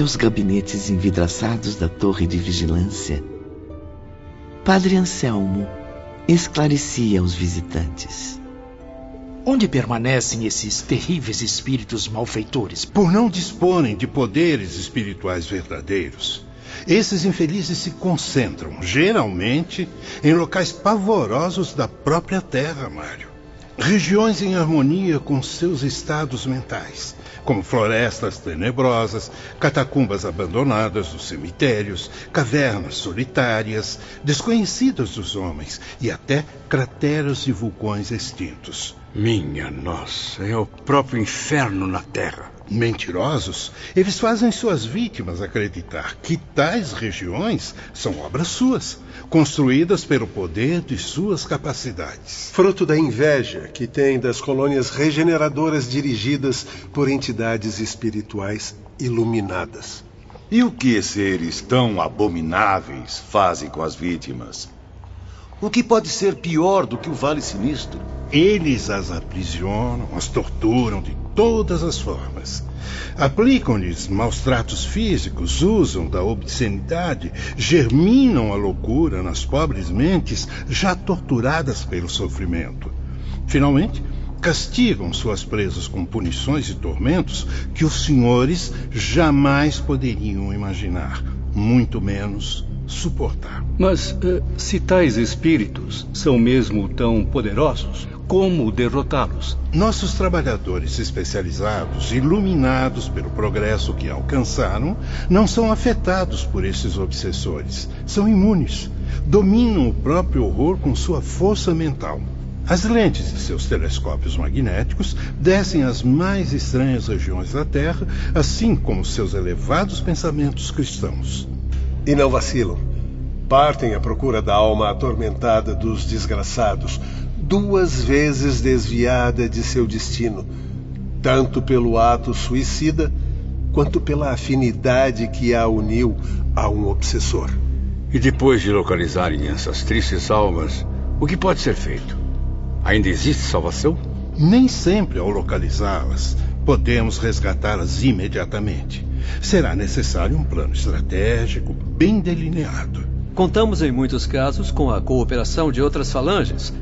Aos gabinetes envidraçados da torre de vigilância, Padre Anselmo esclarecia aos visitantes. Onde permanecem esses terríveis espíritos malfeitores? Por não disporem de poderes espirituais verdadeiros, esses infelizes se concentram, geralmente, em locais pavorosos da própria Terra, Mário. Regiões em harmonia com seus estados mentais, como florestas tenebrosas, catacumbas abandonadas dos cemitérios, cavernas solitárias, desconhecidas dos homens e até crateras de vulcões extintos. Minha nossa, é o próprio inferno na Terra. Mentirosos, eles fazem suas vítimas acreditar que tais regiões são obras suas, construídas pelo poder de suas capacidades. Fruto da inveja que tem das colônias regeneradoras dirigidas por entidades espirituais iluminadas. E o que seres tão abomináveis fazem com as vítimas? O que pode ser pior do que o Vale Sinistro? Eles as aprisionam, as torturam de todas as formas. Aplicam-lhes maus tratos físicos, usam da obscenidade, germinam a loucura nas pobres mentes já torturadas pelo sofrimento. Finalmente, castigam suas presas com punições e tormentos que os senhores jamais poderiam imaginar, muito menos suportar. Mas uh, se tais espíritos são mesmo tão poderosos, como derrotá-los? Nossos trabalhadores especializados, iluminados pelo progresso que alcançaram, não são afetados por esses obsessores. São imunes. Dominam o próprio horror com sua força mental. As lentes de seus telescópios magnéticos descem às mais estranhas regiões da Terra, assim como seus elevados pensamentos cristãos. E não vacilam. Partem à procura da alma atormentada dos desgraçados, duas vezes desviada de seu destino, tanto pelo ato suicida quanto pela afinidade que a uniu a um obsessor. E depois de localizarem essas tristes almas, o que pode ser feito? Ainda existe salvação? Nem sempre, ao localizá-las, podemos resgatá-las imediatamente. Será necessário um plano estratégico bem delineado. Contamos em muitos casos com a cooperação de outras falanges,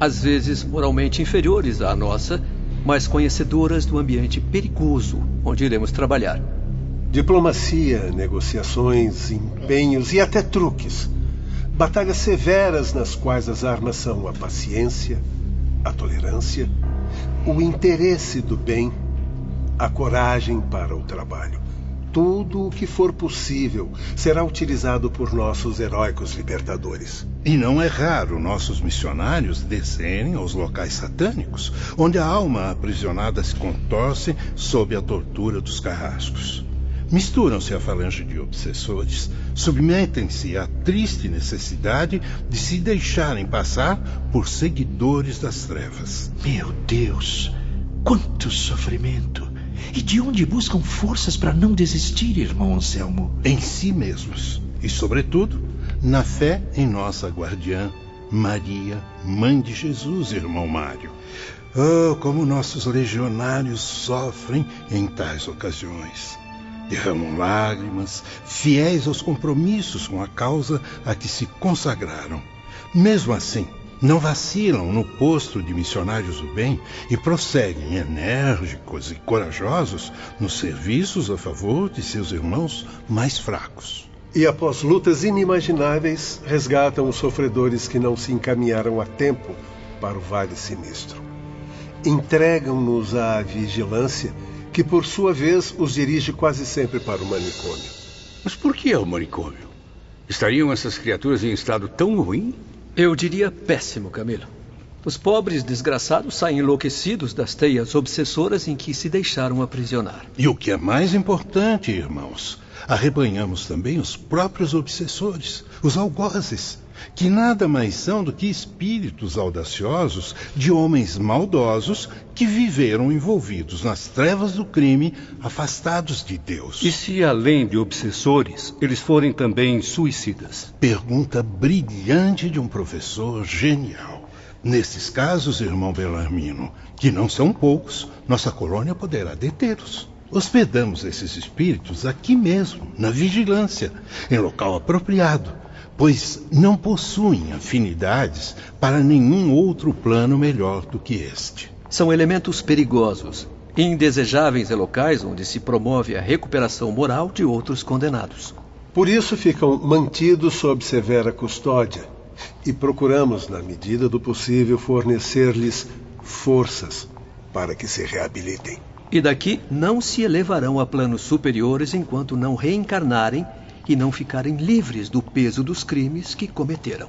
às vezes moralmente inferiores à nossa, mas conhecedoras do ambiente perigoso onde iremos trabalhar. Diplomacia, negociações, empenhos e até truques. Batalhas severas nas quais as armas são a paciência, a tolerância, o interesse do bem, a coragem para o trabalho tudo o que for possível será utilizado por nossos heróicos libertadores. E não é raro nossos missionários descerem aos locais satânicos, onde a alma aprisionada se contorce sob a tortura dos carrascos. Misturam-se à falange de obsessores, submetem-se à triste necessidade de se deixarem passar por seguidores das trevas. Meu Deus, quanto sofrimento! E de onde buscam forças para não desistir, irmão Anselmo? Em si mesmos. E, sobretudo, na fé em nossa guardiã, Maria, mãe de Jesus, irmão Mário. Oh, como nossos legionários sofrem em tais ocasiões. Derramam lágrimas, fiéis aos compromissos com a causa a que se consagraram. Mesmo assim, não vacilam no posto de missionários do bem e prosseguem enérgicos e corajosos nos serviços a favor de seus irmãos mais fracos. E após lutas inimagináveis, resgatam os sofredores que não se encaminharam a tempo para o vale sinistro. Entregam-nos à vigilância, que por sua vez os dirige quase sempre para o manicômio. Mas por que é o manicômio? Estariam essas criaturas em estado tão ruim? Eu diria péssimo, Camilo. Os pobres desgraçados saem enlouquecidos das teias obsessoras em que se deixaram aprisionar. E o que é mais importante, irmãos, arrebanhamos também os próprios obsessores, os algozes, que nada mais são do que espíritos audaciosos de homens maldosos que viveram envolvidos nas trevas do crime, afastados de Deus. E se, além de obsessores, eles forem também suicidas? Pergunta brilhante de um professor genial. Nesses casos, irmão Belarmino, que não são poucos, nossa colônia poderá detê-los. hospedamos esses espíritos aqui mesmo, na vigilância, em local apropriado, pois não possuem afinidades para nenhum outro plano melhor do que este. São elementos perigosos, indesejáveis em locais onde se promove a recuperação moral de outros condenados. Por isso ficam mantidos sob severa custódia e procuramos, na medida do possível, fornecer-lhes forças para que se reabilitem. E daqui não se elevarão a planos superiores enquanto não reencarnarem e não ficarem livres do peso dos crimes que cometeram.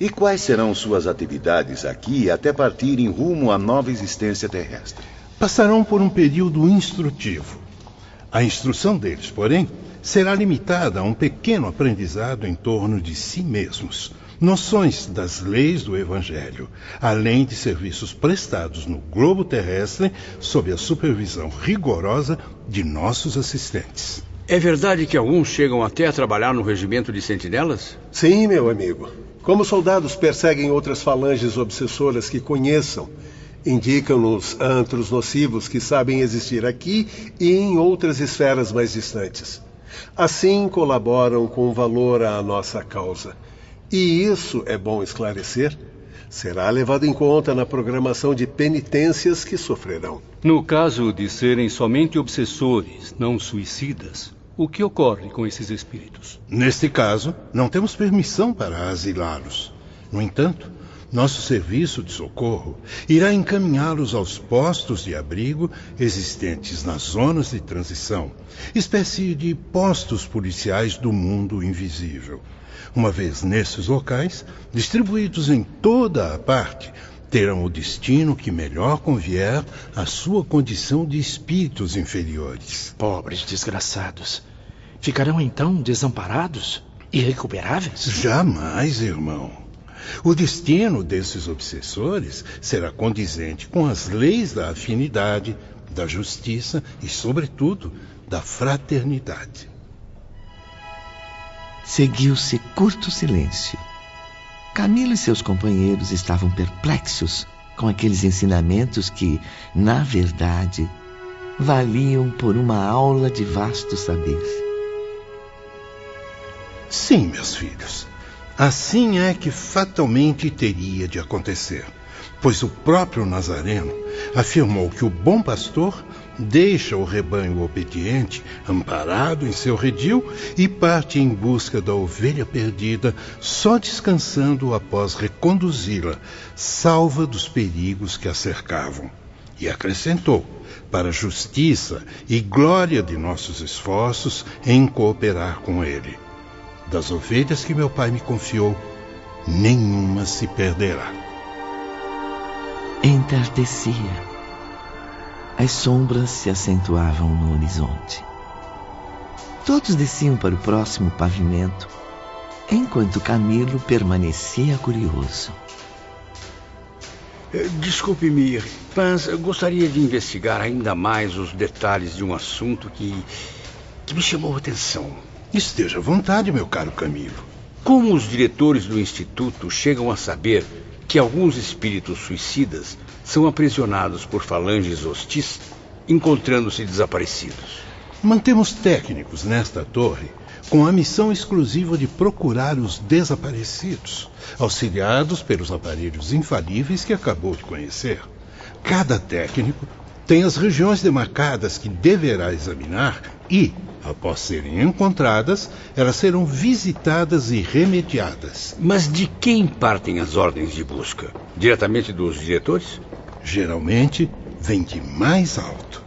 E quais serão suas atividades aqui até partirem rumo à nova existência terrestre? Passarão por um período instrutivo. A instrução deles, porém, será limitada a um pequeno aprendizado em torno de si mesmos, noções das leis do Evangelho, além de serviços prestados no globo terrestre sob a supervisão rigorosa de nossos assistentes. É verdade que alguns chegam até a trabalhar no regimento de sentinelas? Sim, meu amigo. Como soldados perseguem outras falanges obsessoras que conheçam, indicam-nos antros nocivos que sabem existir aqui e em outras esferas mais distantes. Assim colaboram com valor à nossa causa. E isso, é bom esclarecer, será levado em conta na programação de penitências que sofrerão. No caso de serem somente obsessores, não suicidas, o que ocorre com esses espíritos? Neste caso, não temos permissão para asilá-los. No entanto, nosso serviço de socorro irá encaminhá-los aos postos de abrigo existentes nas zonas de transição, espécie de postos policiais do mundo invisível. Uma vez nesses locais, distribuídos em toda a parte, terão o destino que melhor convier à sua condição de espíritos inferiores. Pobres desgraçados. Ficarão então desamparados? Irrecuperáveis? Jamais, irmão. O destino desses obsessores será condizente com as leis da afinidade, da justiça e, sobretudo, da fraternidade. Seguiu-se curto silêncio. Camilo e seus companheiros estavam perplexos com aqueles ensinamentos que, na verdade, valiam por uma aula de vasto saber. Sim, meus filhos. Assim é que fatalmente teria de acontecer, pois o próprio Nazareno afirmou que o bom pastor deixa o rebanho obediente amparado em seu redil e parte em busca da ovelha perdida, só descansando após reconduzi-la, salva dos perigos que a cercavam. E acrescentou: para justiça e glória de nossos esforços em cooperar com ele. Das ovelhas que meu pai me confiou, nenhuma se perderá. Entardecia. As sombras se acentuavam no horizonte. Todos desciam para o próximo pavimento, enquanto Camilo permanecia curioso. Eh, Desculpe-me, mas eu gostaria de investigar ainda mais os detalhes de um assunto que, que me chamou a atenção. Esteja à vontade, meu caro Camilo. Como os diretores do Instituto chegam a saber que alguns espíritos suicidas são aprisionados por falanges hostis, encontrando-se desaparecidos? Mantemos técnicos nesta torre com a missão exclusiva de procurar os desaparecidos, auxiliados pelos aparelhos infalíveis que acabou de conhecer. Cada técnico tem as regiões demarcadas que deverá examinar e, após serem encontradas, elas serão visitadas e remediadas. Mas de quem partem as ordens de busca? Diretamente dos diretores? Geralmente vem de mais alto,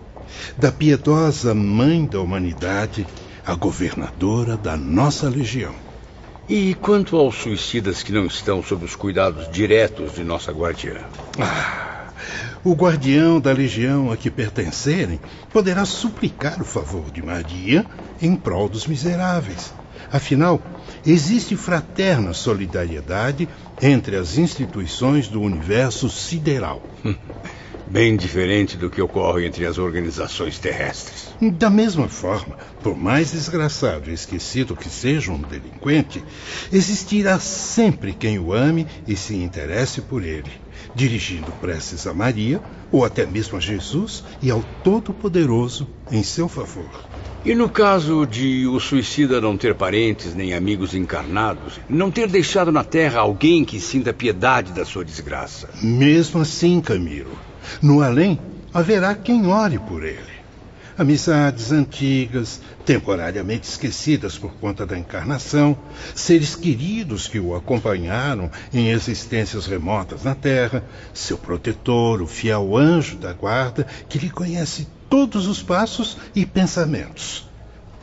da piedosa mãe da humanidade, a governadora da nossa legião. E quanto aos suicidas que não estão sob os cuidados diretos de nossa guardiã? Ah, o guardião da legião a que pertencerem poderá suplicar o favor de Maria em prol dos miseráveis. Afinal, existe fraterna solidariedade entre as instituições do universo sideral. Bem diferente do que ocorre entre as organizações terrestres. Da mesma forma, por mais desgraçado e esquecido que seja um delinquente, existirá sempre quem o ame e se interesse por ele. dirigindo preces a Maria, ou até mesmo a Jesus e ao Todo-Poderoso em seu favor. E no caso de o suicida não ter parentes nem amigos encarnados, não ter deixado na terra alguém que sinta piedade da sua desgraça? Mesmo assim, Camilo, no além haverá quem ore por ele. Amizades antigas, temporariamente esquecidas por conta da encarnação, seres queridos que o acompanharam em existências remotas na Terra, seu protetor, o fiel anjo da guarda, que lhe conhece todos os passos e pensamentos.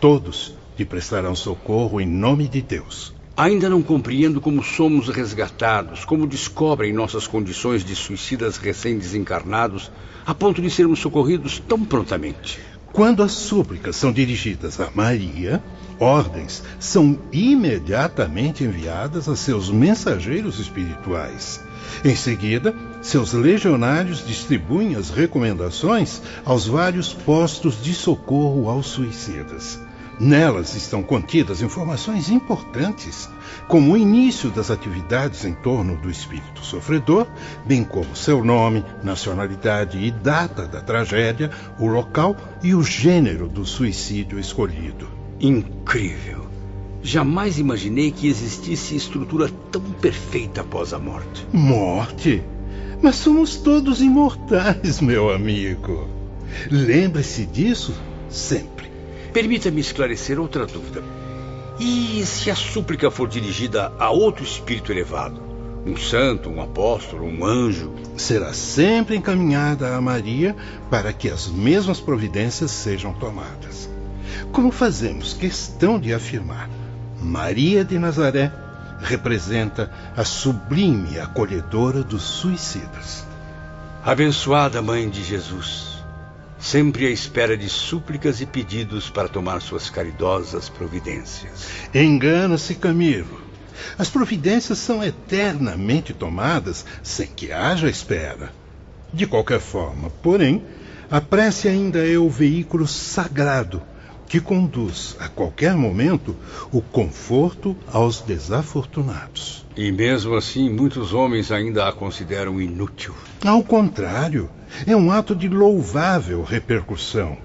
Todos lhe prestarão socorro em nome de Deus. Ainda não compreendo como somos resgatados, como descobrem nossas condições de suicidas recém-desencarnados, a ponto de sermos socorridos tão prontamente. Quando as súplicas são dirigidas a Maria, ordens são imediatamente enviadas a seus mensageiros espirituais. Em seguida, seus legionários distribuem as recomendações aos vários postos de socorro aos suicidas. Nelas estão contidas informações importantes, como o início das atividades em torno do espírito sofredor, bem como seu nome, nacionalidade e data da tragédia, o local e o gênero do suicídio escolhido. Incrível! Jamais imaginei que existisse estrutura tão perfeita após a morte. Morte? Mas somos todos imortais, meu amigo. Lembre-se disso sempre. Permita-me esclarecer outra dúvida. E se a súplica for dirigida a outro espírito elevado? Um santo, um apóstolo, um anjo? Será sempre encaminhada a Maria para que as mesmas providências sejam tomadas. Como fazemos questão de afirmar, Maria de Nazaré representa a sublime acolhedora dos suicidas. Abençoada Mãe de Jesus sempre à espera de súplicas e pedidos para tomar suas caridosas providências. Engana-se, Camilo. As providências são eternamente tomadas sem que haja espera. De qualquer forma, porém, a prece ainda é o veículo sagrado que conduz a qualquer momento o conforto aos desafortunados. E mesmo assim, muitos homens ainda a consideram inútil. Ao contrário, é um ato de louvável repercussão.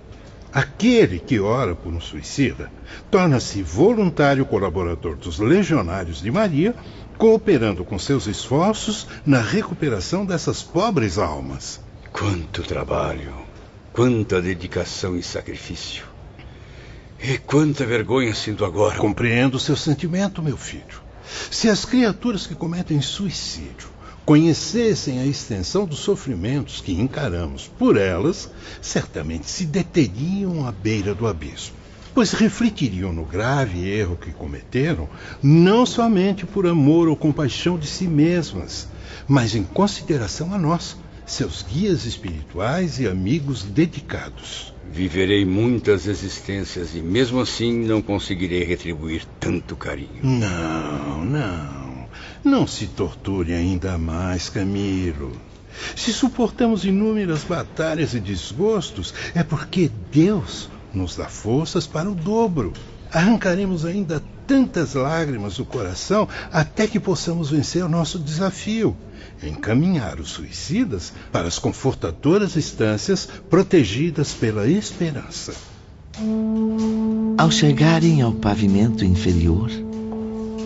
Aquele que ora por um suicida torna-se voluntário colaborador dos legionários de Maria, cooperando com seus esforços na recuperação dessas pobres almas. Quanto trabalho, quanta dedicação e sacrifício. E quanta vergonha sinto agora. Compreendo o seu sentimento, meu filho. Se as criaturas que cometem suicídio conhecessem a extensão dos sofrimentos que encaramos por elas, certamente se deteriam à beira do abismo, pois refletiriam no grave erro que cometeram, não somente por amor ou compaixão de si mesmas, mas em consideração a nós, seus guias espirituais e amigos dedicados. Viverei muitas existências e mesmo assim não conseguirei retribuir tanto carinho. Não, não. Não se torture ainda mais, Camilo. Se suportamos inúmeras batalhas e desgostos, é porque Deus nos dá forças para o dobro. Arrancaremos ainda tantas lágrimas do coração até que possamos vencer o nosso desafio encaminhar os suicidas para as confortadoras estâncias protegidas pela esperança. Ao chegarem ao pavimento inferior,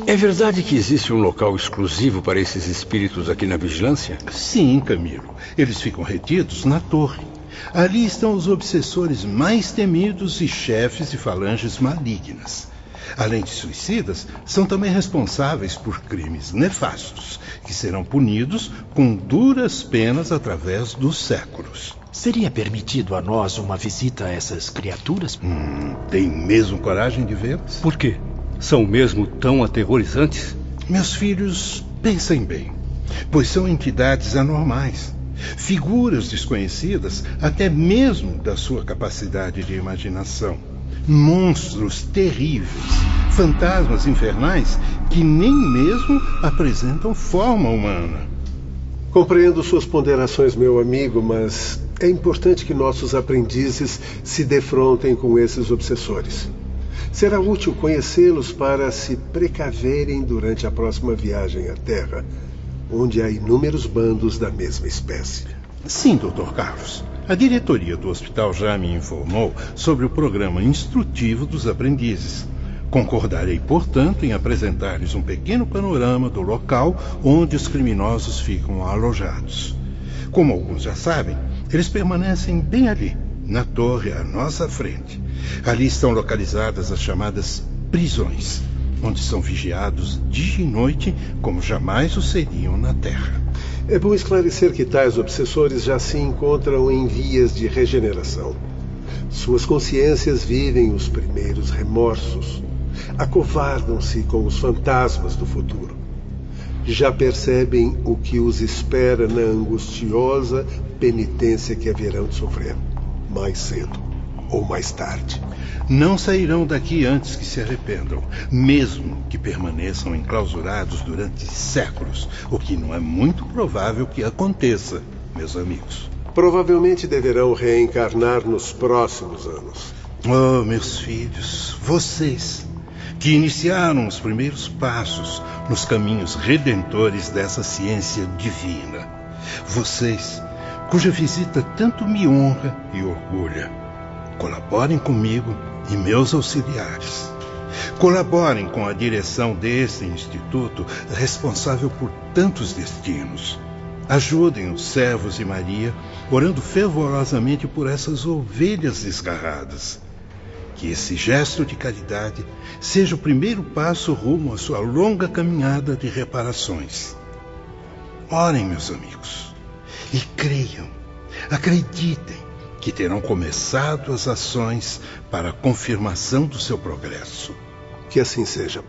é verdade que existe um local exclusivo para esses espíritos aqui na vigilância? Sim, Camilo. Eles ficam retidos na torre. Ali estão os obsessores mais temidos e chefes de falanges malignas além de suicidas, são também responsáveis por crimes nefastos, que serão punidos com duras penas através dos séculos. Seria permitido a nós uma visita a essas criaturas? Hum, tem mesmo coragem de vê-las? Por quê? São mesmo tão aterrorizantes? Meus filhos, pensem bem, pois são entidades anormais. Figuras desconhecidas até mesmo da sua capacidade de imaginação monstros terríveis, fantasmas infernais que nem mesmo apresentam forma humana. Compreendo suas ponderações, meu amigo, mas é importante que nossos aprendizes se defrontem com esses obsessores. Será útil conhecê-los para se precaverem durante a próxima viagem à Terra. Onde há inúmeros bandos da mesma espécie. Sim, Dr. Carlos. A diretoria do hospital já me informou sobre o programa instrutivo dos aprendizes. Concordarei, portanto, em apresentar-lhes um pequeno panorama do local onde os criminosos ficam alojados. Como alguns já sabem, eles permanecem bem ali, na torre à nossa frente. Ali estão localizadas as chamadas prisões, onde são vigiados dia e noite como jamais o seriam na Terra. É bom esclarecer que tais obsessores já se encontram em vias de regeneração. Suas consciências vivem os primeiros remorsos. Acovardam-se com os fantasmas do futuro. Já percebem o que os espera na angustiosa penitência que haverão de sofrer, mais cedo ou mais tarde. Não sairão daqui antes que se arrependam, mesmo que permaneçam enclausurados durante séculos, o que não é muito provável que aconteça, meus amigos. Provavelmente deverão reencarnar nos próximos anos. Oh, meus filhos, vocês que iniciaram os primeiros passos nos caminhos redentores dessa ciência divina. Vocês, cuja visita tanto me honra e orgulha. Colaborem comigo e meus auxiliares. Colaborem com a direção desse instituto responsável por tantos destinos. Ajudem os servos de Maria, orando fervorosamente por essas ovelhas desgarradas. Que esse gesto de caridade seja o primeiro passo rumo à sua longa caminhada de reparações. Orem, meus amigos, e creiam, acreditem que terão começado as ações para a confirmação do seu progresso. Que assim seja.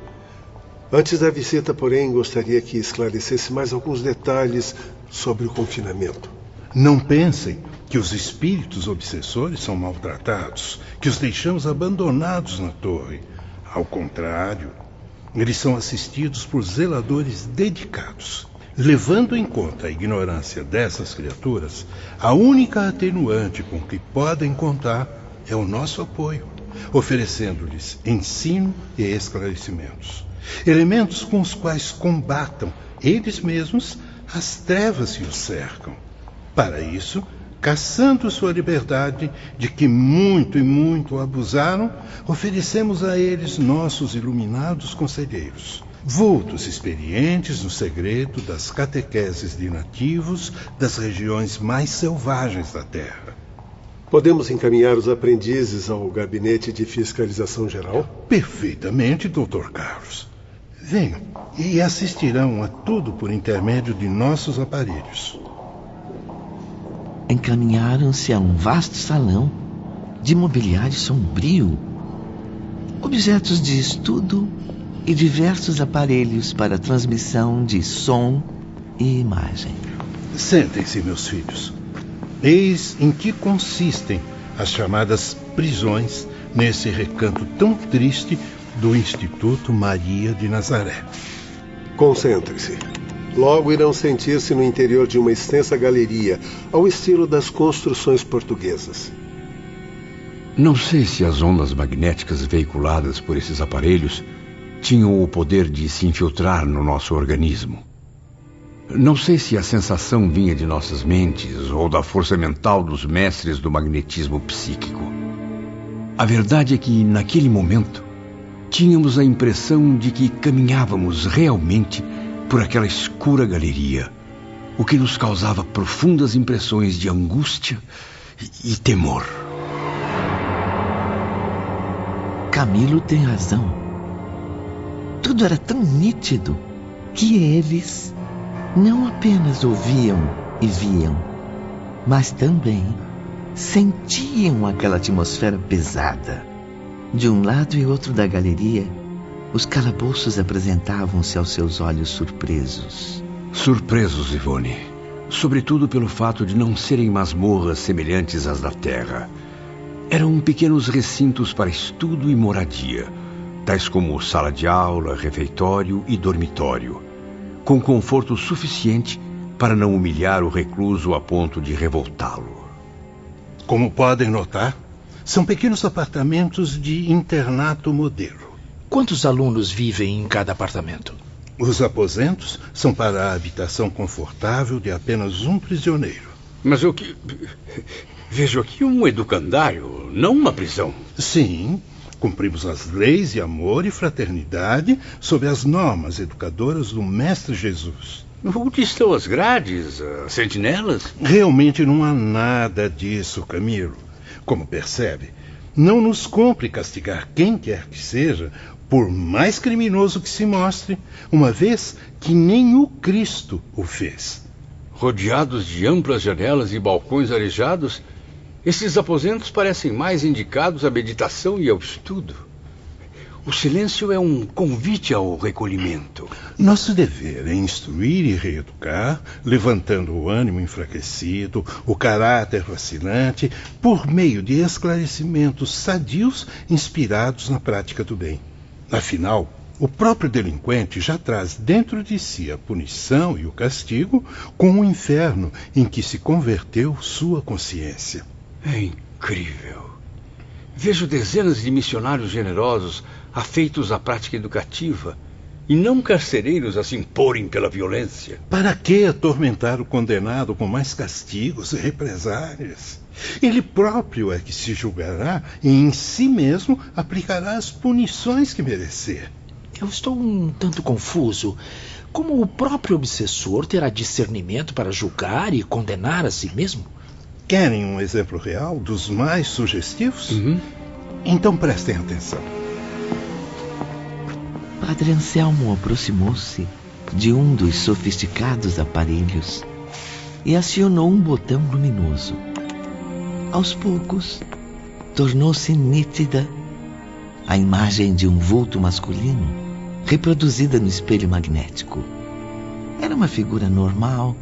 Antes da visita, porém, gostaria que esclarecesse mais alguns detalhes sobre o confinamento. Não pensem que os espíritos obsessores são maltratados, que os deixamos abandonados na torre. Ao contrário, eles são assistidos por zeladores dedicados Levando em conta a ignorância dessas criaturas, a única atenuante com que podem contar é o nosso apoio, oferecendo-lhes ensino e esclarecimentos. Elementos com os quais combatam eles mesmos as trevas que os cercam. Para isso, caçando sua liberdade, de que muito e muito abusaram, oferecemos a eles nossos iluminados conselheiros vultos experientes no segredo das catequeses de nativos das regiões mais selvagens da Terra. Podemos encaminhar os aprendizes ao gabinete de fiscalização geral? Perfeitamente, Dr. Carlos. Venham e assistirão a tudo por intermédio de nossos aparelhos. Encaminharam-se a um vasto salão de mobiliário sombrio, objetos de estudo e diversos aparelhos para transmissão de som e imagem. Sentem-se, meus filhos. Eis em que consistem as chamadas prisões nesse recanto tão triste do Instituto Maria de Nazaré. Concentre-se. Logo irão sentir-se no interior de uma extensa galeria, ao estilo das construções portuguesas. Não sei se as ondas magnéticas veiculadas por esses aparelhos tinham o poder de se infiltrar no nosso organismo. Não sei se a sensação vinha de nossas mentes ou da força mental dos mestres do magnetismo psíquico. A verdade é que, naquele momento, tínhamos a impressão de que caminhávamos realmente por aquela escura galeria, o que nos causava profundas impressões de angústia e, temor. Camilo tem razão. Tudo era tão nítido que eles não apenas ouviam e viam, mas também sentiam aquela atmosfera pesada. De um lado e outro da galeria, os calabouços apresentavam-se aos seus olhos surpresos. Surpresos, Ivone. Sobretudo pelo fato de não serem masmorras semelhantes às da Terra. Eram pequenos recintos para estudo e moradia tais como sala de aula, refeitório e dormitório, com conforto suficiente para não humilhar o recluso a ponto de revoltá-lo. Como podem notar, são pequenos apartamentos de internato modelo. Quantos alunos vivem em cada apartamento? Os aposentos são para a habitação confortável de apenas um prisioneiro. Mas o que. Vejo aqui um educandário, não uma prisão. Sim, cumprimos as leis de amor e fraternidade sob as normas educadoras do Mestre Jesus. Onde estão as grades, as sentinelas? Realmente não há nada disso, Camilo. Como percebe, não nos cumpre castigar quem quer que seja por mais criminoso que se mostre, uma vez que nem o Cristo o fez. Rodeados de amplas janelas e balcões arejados, esses aposentos parecem mais indicados à meditação e ao estudo. O silêncio é um convite ao recolhimento. Nosso dever é instruir e reeducar, levantando o ânimo enfraquecido, o caráter vacilante, por meio de esclarecimentos sadios inspirados na prática do bem. Afinal, o próprio delinquente já traz dentro de si a punição e o castigo com o inferno em que se converteu sua consciência. É incrível. Vejo dezenas de missionários generosos afeitos à prática educativa e não carcereiros a se imporem pela violência. Para que atormentar o condenado com mais castigos e represálias? Ele próprio é que se julgará e em si mesmo aplicará as punições que merecer. Eu estou um tanto confuso. Como o próprio obsessor terá discernimento para julgar e condenar a si mesmo? Querem um exemplo real dos mais sugestivos? Uhum. Então prestem atenção. Padre Anselmo aproximou-se de um dos sofisticados aparelhos e acionou um botão luminoso. Aos poucos, tornou-se nítida a imagem de um vulto masculino reproduzida no espelho magnético. Era uma figura normal,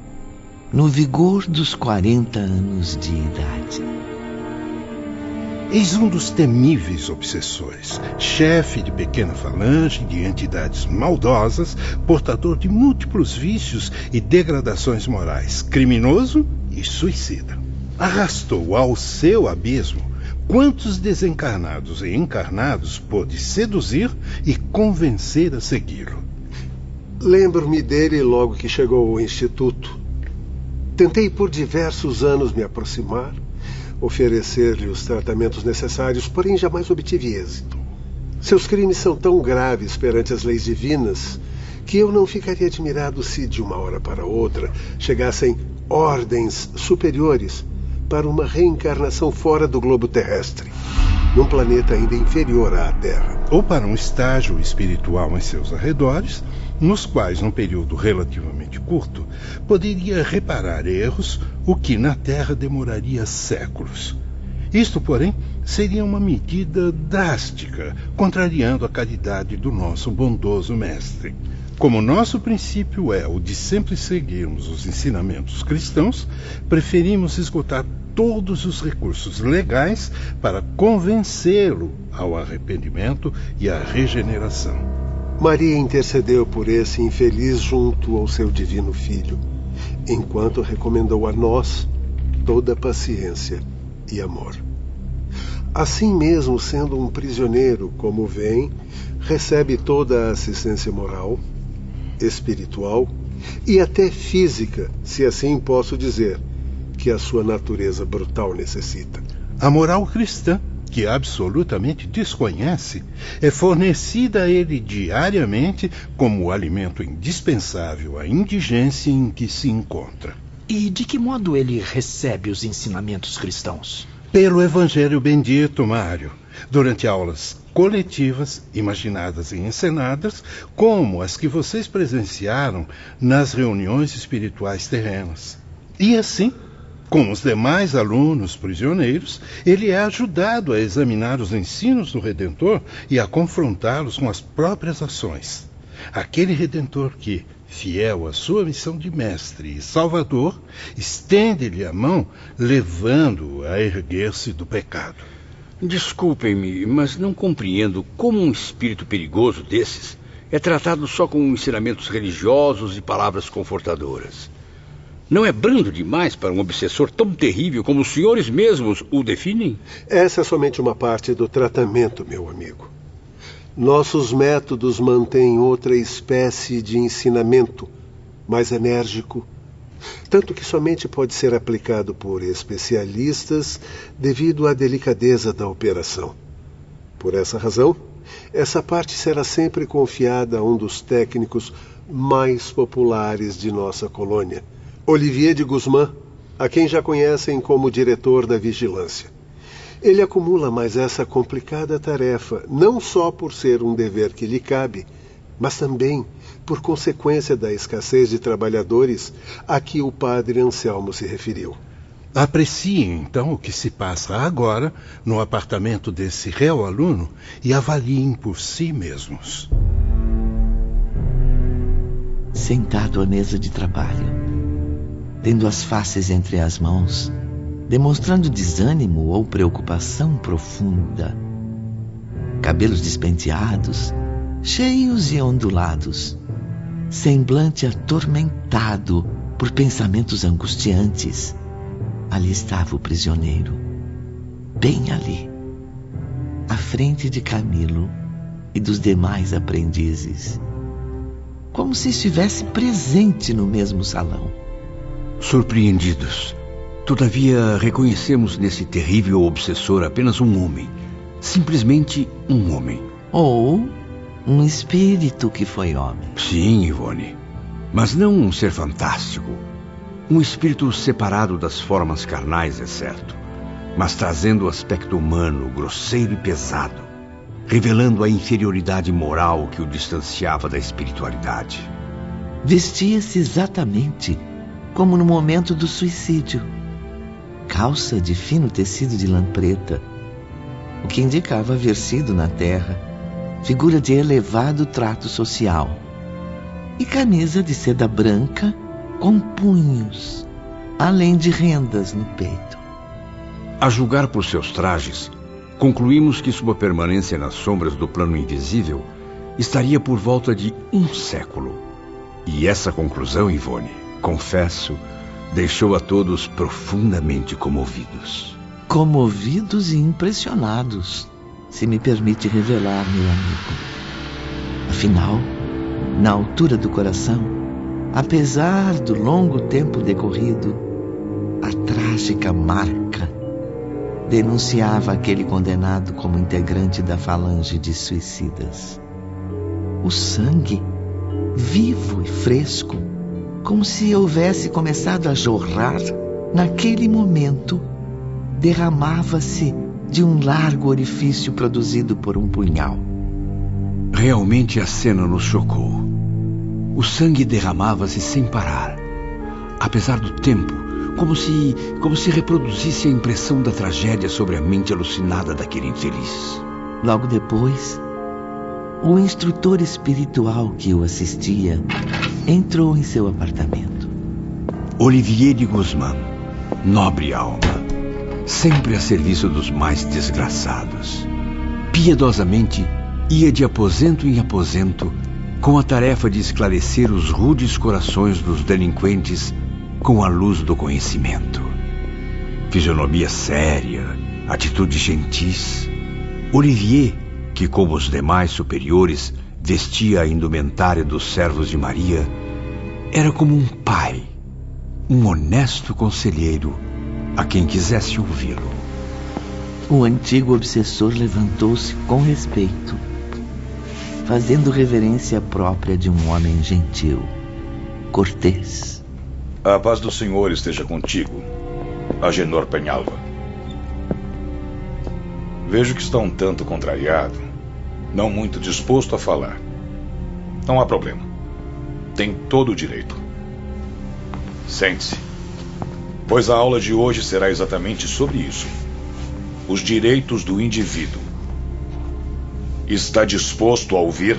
no vigor dos 40 anos de idade. Eis um dos temíveis obsessores, chefe de pequena falange de entidades maldosas, portador de múltiplos vícios e degradações morais, criminoso e suicida arrastou ao seu abismo quantos desencarnados e encarnados pôde seduzir e convencer a segui-lo. Lembro-me dele logo que chegou ao Instituto. Tentei por diversos anos me aproximar, oferecer-lhe os tratamentos necessários, porém jamais obtive êxito. Seus crimes são tão graves perante as leis divinas que eu não ficaria admirado se, de uma hora para outra, chegassem ordens superiores para uma reencarnação fora do globo terrestre, num planeta ainda inferior à Terra. Ou para um estágio espiritual em seus arredores, nos quais, num período relativamente curto, poderia reparar erros, o que na Terra demoraria séculos. Isto, porém, seria uma medida drástica, contrariando a caridade do nosso bondoso mestre. Como nosso princípio é o de sempre seguirmos os ensinamentos cristãos, preferimos esgotar todos os recursos legais para convencê-lo ao arrependimento e à regeneração. Maria intercedeu por esse infeliz junto ao seu divino filho, enquanto recomendou a nós toda paciência e amor. Assim mesmo, sendo um prisioneiro como vem, recebe toda a assistência moral, espiritual e até física, se assim posso dizer, que a sua natureza brutal necessita. A moral cristã, que absolutamente desconhece, é fornecida a ele diariamente como alimento indispensável à indigência em que se encontra. E de que modo ele recebe os ensinamentos cristãos? Pelo Evangelho Bendito, Mário, durante aulas coletivas, imaginadas e encenadas, como as que vocês presenciaram nas reuniões espirituais terrenas. E assim, com os demais alunos prisioneiros, ele é ajudado a examinar os ensinos do Redentor e a confrontá-los com as próprias ações. Aquele Redentor que, fiel à sua missão de mestre e salvador, estende-lhe a mão, levando-o a erguer-se do pecado. Desculpem-me, mas não compreendo como um espírito perigoso desses é tratado só com ensinamentos religiosos e palavras confortadoras. Não é brando demais para um obsessor tão terrível como os senhores mesmos o definem? Essa é somente uma parte do tratamento, meu amigo. Nossos métodos mantêm outra espécie de ensinamento, mais enérgico, tanto que somente pode ser aplicado por especialistas devido à delicadeza da operação. Por essa razão, essa parte será sempre confiada a um dos técnicos mais populares de nossa colônia, Olivier de Guzmán, a quem já conhecem como diretor da vigilância. Ele acumula mais essa complicada tarefa, não só por ser um dever que lhe cabe, mas também por consequência da escassez de trabalhadores a que o padre Anselmo se referiu. Apreciem, então, o que se passa agora no apartamento desse réu aluno e avaliem por si mesmos. Sentado à mesa de trabalho, tendo as faces entre as mãos, demonstrando desânimo ou preocupação profunda, cabelos despenteados, cheios e ondulados, semblante atormentado por pensamentos angustiantes, ali estava o prisioneiro, bem ali, à frente de Camilo e dos demais aprendizes, como se estivesse presente no mesmo salão. Surpreendidos, todavia reconhecemos nesse terrível obsessor apenas um homem, simplesmente um homem. Ou um espírito que foi homem. Sim, Ivone. Mas não um ser fantástico. Um espírito separado das formas carnais, é certo. Mas trazendo o aspecto humano, grosseiro e pesado. Revelando a inferioridade moral que o distanciava da espiritualidade. Vestia-se exatamente como no momento do suicídio. Calça de fino tecido de lã preta, o que indicava haver sido na terra figura de elevado trato social, e camisa de seda branca com punhos, além de rendas no peito. A julgar por seus trajes, concluímos que sua permanência nas sombras do plano invisível estaria por volta de um século. E essa conclusão, Ivone, confesso, deixou a todos profundamente comovidos. Comovidos e impressionados se me permite revelar, meu amigo. Afinal, na altura do coração, apesar do longo tempo decorrido, a trágica marca denunciava aquele condenado como integrante da falange de suicidas. O sangue, vivo e fresco, como se houvesse começado a jorrar, naquele momento, derramava-se de um largo orifício produzido por um punhal. Realmente a cena nos chocou. O sangue derramava-se sem parar, apesar do tempo, como se, como se reproduzisse a impressão da tragédia sobre a mente alucinada daquele infeliz. Logo depois, o instrutor espiritual que o assistia entrou em seu apartamento. Olivier de Guzmán, nobre alma sempre a serviço dos mais desgraçados. Piedosamente, ia de aposento em aposento com a tarefa de esclarecer os rudes corações dos delinquentes com a luz do conhecimento. Fisionomia séria, atitude gentis. Olivier, que como os demais superiores vestia a indumentária dos servos de Maria, era como um pai, um honesto conselheiro a quem quisesse ouvi-lo. O antigo obsessor levantou-se com respeito, fazendo reverência própria de um homem gentil, cortês. A paz do Senhor esteja contigo, Agenor Penhalva. Vejo que está um tanto contrariado, não muito disposto a falar. Não há problema. Tem todo o direito. Sente-se pois a aula de hoje será exatamente sobre isso: os direitos do indivíduo. Está disposto a ouvir?